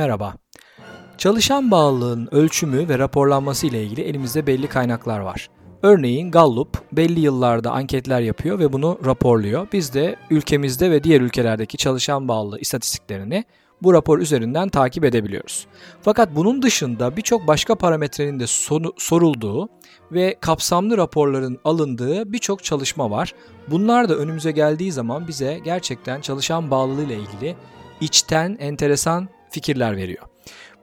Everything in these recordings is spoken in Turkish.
Merhaba. Çalışan bağlılığın ölçümü ve raporlanması ile ilgili elimizde belli kaynaklar var. Örneğin Gallup belli yıllarda anketler yapıyor ve bunu raporluyor. Biz de ülkemizde ve diğer ülkelerdeki çalışan bağlılığı istatistiklerini bu rapor üzerinden takip edebiliyoruz. Fakat bunun dışında birçok başka parametrenin de sorulduğu ve kapsamlı raporların alındığı birçok çalışma var. Bunlar da önümüze geldiği zaman bize gerçekten çalışan bağlılığı ile ilgili içten enteresan fikirler veriyor.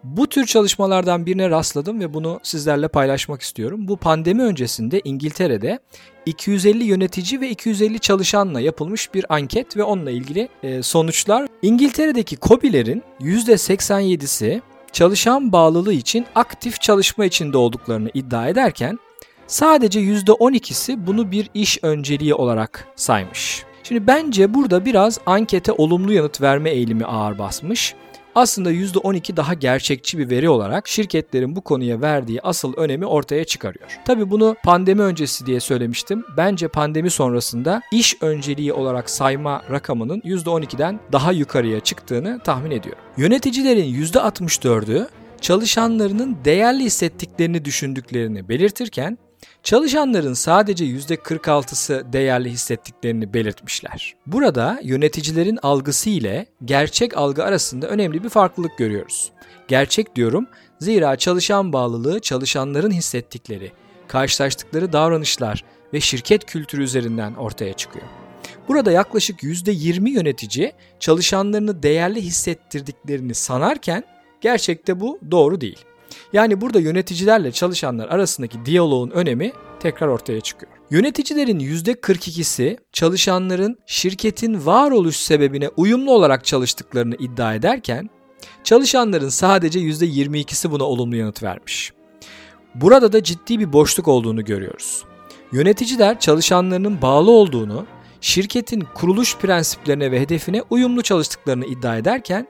Bu tür çalışmalardan birine rastladım ve bunu sizlerle paylaşmak istiyorum. Bu pandemi öncesinde İngiltere'de 250 yönetici ve 250 çalışanla yapılmış bir anket ve onunla ilgili e, sonuçlar. İngiltere'deki COBİ'lerin %87'si çalışan bağlılığı için aktif çalışma içinde olduklarını iddia ederken sadece %12'si bunu bir iş önceliği olarak saymış. Şimdi bence burada biraz ankete olumlu yanıt verme eğilimi ağır basmış aslında %12 daha gerçekçi bir veri olarak şirketlerin bu konuya verdiği asıl önemi ortaya çıkarıyor. Tabi bunu pandemi öncesi diye söylemiştim. Bence pandemi sonrasında iş önceliği olarak sayma rakamının %12'den daha yukarıya çıktığını tahmin ediyorum. Yöneticilerin %64'ü çalışanlarının değerli hissettiklerini düşündüklerini belirtirken Çalışanların sadece %46'sı değerli hissettiklerini belirtmişler. Burada yöneticilerin algısı ile gerçek algı arasında önemli bir farklılık görüyoruz. Gerçek diyorum zira çalışan bağlılığı çalışanların hissettikleri, karşılaştıkları davranışlar ve şirket kültürü üzerinden ortaya çıkıyor. Burada yaklaşık %20 yönetici çalışanlarını değerli hissettirdiklerini sanarken gerçekte bu doğru değil. Yani burada yöneticilerle çalışanlar arasındaki diyaloğun önemi tekrar ortaya çıkıyor. Yöneticilerin %42'si çalışanların şirketin varoluş sebebine uyumlu olarak çalıştıklarını iddia ederken çalışanların sadece %22'si buna olumlu yanıt vermiş. Burada da ciddi bir boşluk olduğunu görüyoruz. Yöneticiler çalışanlarının bağlı olduğunu, şirketin kuruluş prensiplerine ve hedefine uyumlu çalıştıklarını iddia ederken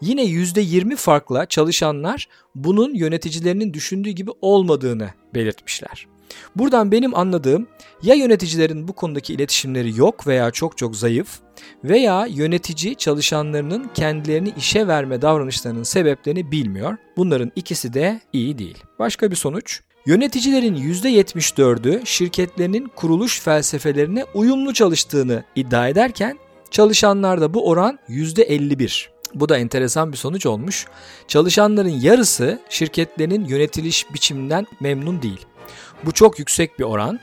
Yine %20 farkla çalışanlar bunun yöneticilerinin düşündüğü gibi olmadığını belirtmişler. Buradan benim anladığım ya yöneticilerin bu konudaki iletişimleri yok veya çok çok zayıf veya yönetici çalışanlarının kendilerini işe verme davranışlarının sebeplerini bilmiyor. Bunların ikisi de iyi değil. Başka bir sonuç Yöneticilerin %74'ü şirketlerinin kuruluş felsefelerine uyumlu çalıştığını iddia ederken çalışanlarda bu oran %51. Bu da enteresan bir sonuç olmuş. Çalışanların yarısı şirketlerin yönetiliş biçiminden memnun değil. Bu çok yüksek bir oran.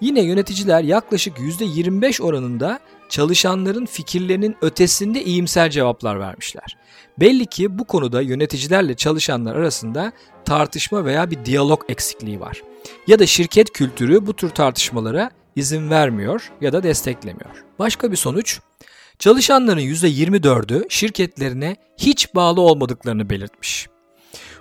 Yine yöneticiler yaklaşık %25 oranında çalışanların fikirlerinin ötesinde iyimser cevaplar vermişler. Belli ki bu konuda yöneticilerle çalışanlar arasında tartışma veya bir diyalog eksikliği var. Ya da şirket kültürü bu tür tartışmalara izin vermiyor ya da desteklemiyor. Başka bir sonuç Çalışanların %24'ü şirketlerine hiç bağlı olmadıklarını belirtmiş.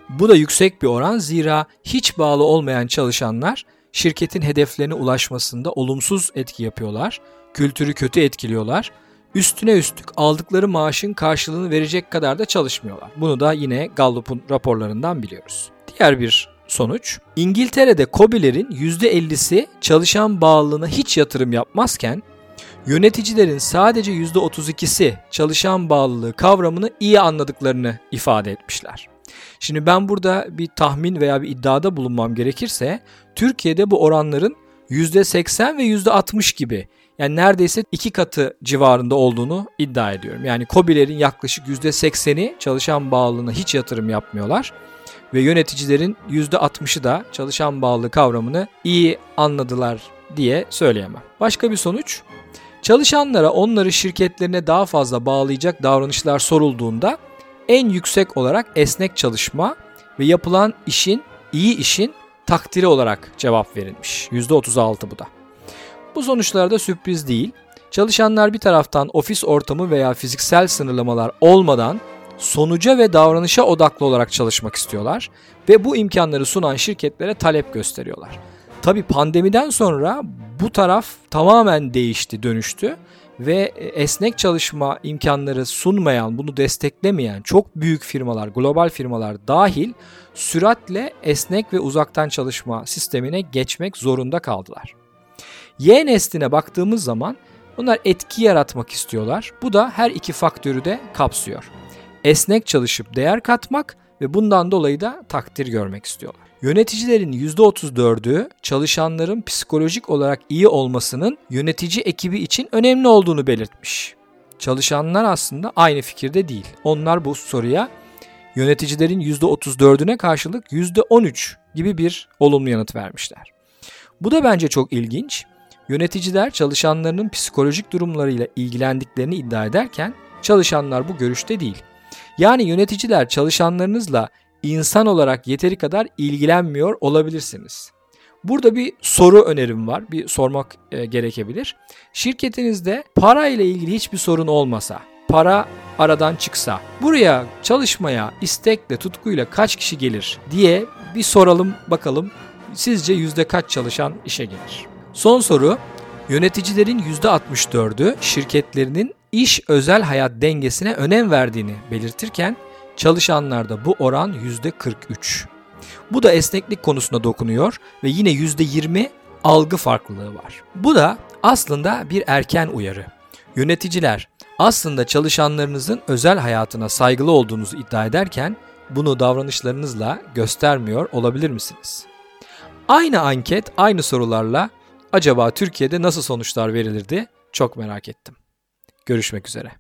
Bu da yüksek bir oran zira hiç bağlı olmayan çalışanlar şirketin hedeflerine ulaşmasında olumsuz etki yapıyorlar, kültürü kötü etkiliyorlar, üstüne üstlük aldıkları maaşın karşılığını verecek kadar da çalışmıyorlar. Bunu da yine Gallup'un raporlarından biliyoruz. Diğer bir sonuç, İngiltere'de COBİ'lerin %50'si çalışan bağlılığına hiç yatırım yapmazken Yöneticilerin sadece %32'si çalışan bağlılığı kavramını iyi anladıklarını ifade etmişler. Şimdi ben burada bir tahmin veya bir iddiada bulunmam gerekirse Türkiye'de bu oranların %80 ve %60 gibi yani neredeyse iki katı civarında olduğunu iddia ediyorum. Yani COBİ'lerin yaklaşık %80'i çalışan bağlılığına hiç yatırım yapmıyorlar ve yöneticilerin %60'ı da çalışan bağlılığı kavramını iyi anladılar diye söyleyemem. Başka bir sonuç Çalışanlara onları şirketlerine daha fazla bağlayacak davranışlar sorulduğunda en yüksek olarak esnek çalışma ve yapılan işin, iyi işin takdiri olarak cevap verilmiş. %36 bu da. Bu sonuçlar da sürpriz değil. Çalışanlar bir taraftan ofis ortamı veya fiziksel sınırlamalar olmadan sonuca ve davranışa odaklı olarak çalışmak istiyorlar ve bu imkanları sunan şirketlere talep gösteriyorlar. Tabi pandemiden sonra bu taraf tamamen değişti, dönüştü ve esnek çalışma imkanları sunmayan, bunu desteklemeyen çok büyük firmalar, global firmalar dahil süratle esnek ve uzaktan çalışma sistemine geçmek zorunda kaldılar. Y nesline baktığımız zaman bunlar etki yaratmak istiyorlar. Bu da her iki faktörü de kapsıyor. esnek çalışıp değer katmak ve bundan dolayı da takdir görmek istiyorlar. Yöneticilerin %34'ü çalışanların psikolojik olarak iyi olmasının yönetici ekibi için önemli olduğunu belirtmiş. Çalışanlar aslında aynı fikirde değil. Onlar bu soruya yöneticilerin %34'üne karşılık %13 gibi bir olumlu yanıt vermişler. Bu da bence çok ilginç. Yöneticiler çalışanlarının psikolojik durumlarıyla ilgilendiklerini iddia ederken çalışanlar bu görüşte değil. Yani yöneticiler çalışanlarınızla insan olarak yeteri kadar ilgilenmiyor olabilirsiniz. Burada bir soru önerim var. Bir sormak e, gerekebilir. Şirketinizde para ile ilgili hiçbir sorun olmasa, para aradan çıksa, buraya çalışmaya istekle, tutkuyla kaç kişi gelir diye bir soralım bakalım. Sizce yüzde kaç çalışan işe gelir? Son soru. Yöneticilerin %64'ü şirketlerinin iş özel hayat dengesine önem verdiğini belirtirken çalışanlarda bu oran %43. Bu da esneklik konusuna dokunuyor ve yine %20 algı farklılığı var. Bu da aslında bir erken uyarı. Yöneticiler aslında çalışanlarınızın özel hayatına saygılı olduğunuzu iddia ederken bunu davranışlarınızla göstermiyor olabilir misiniz? Aynı anket, aynı sorularla acaba Türkiye'de nasıl sonuçlar verilirdi? Çok merak ettim. Görüşmek üzere.